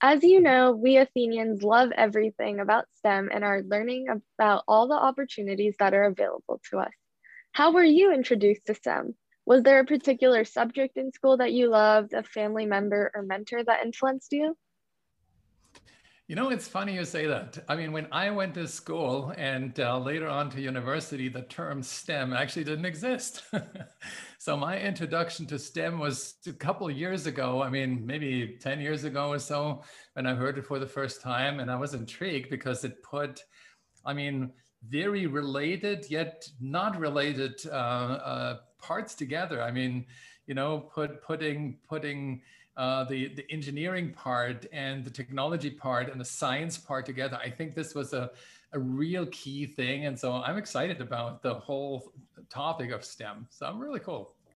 As you know, we Athenians love everything about STEM and are learning about all the opportunities that are available to us. How were you introduced to STEM? Was there a particular subject in school that you loved, a family member or mentor that influenced you? You know, it's funny you say that. I mean, when I went to school and uh, later on to university, the term STEM actually didn't exist. so my introduction to STEM was a couple years ago. I mean, maybe 10 years ago or so, when I heard it for the first time. And I was intrigued because it put, I mean, very related yet not related uh, uh, parts together. I mean, you know, put putting putting uh, the, the engineering part and the technology part and the science part together. I think this was a, a real key thing. And so I'm excited about the whole topic of STEM. So I'm really cool.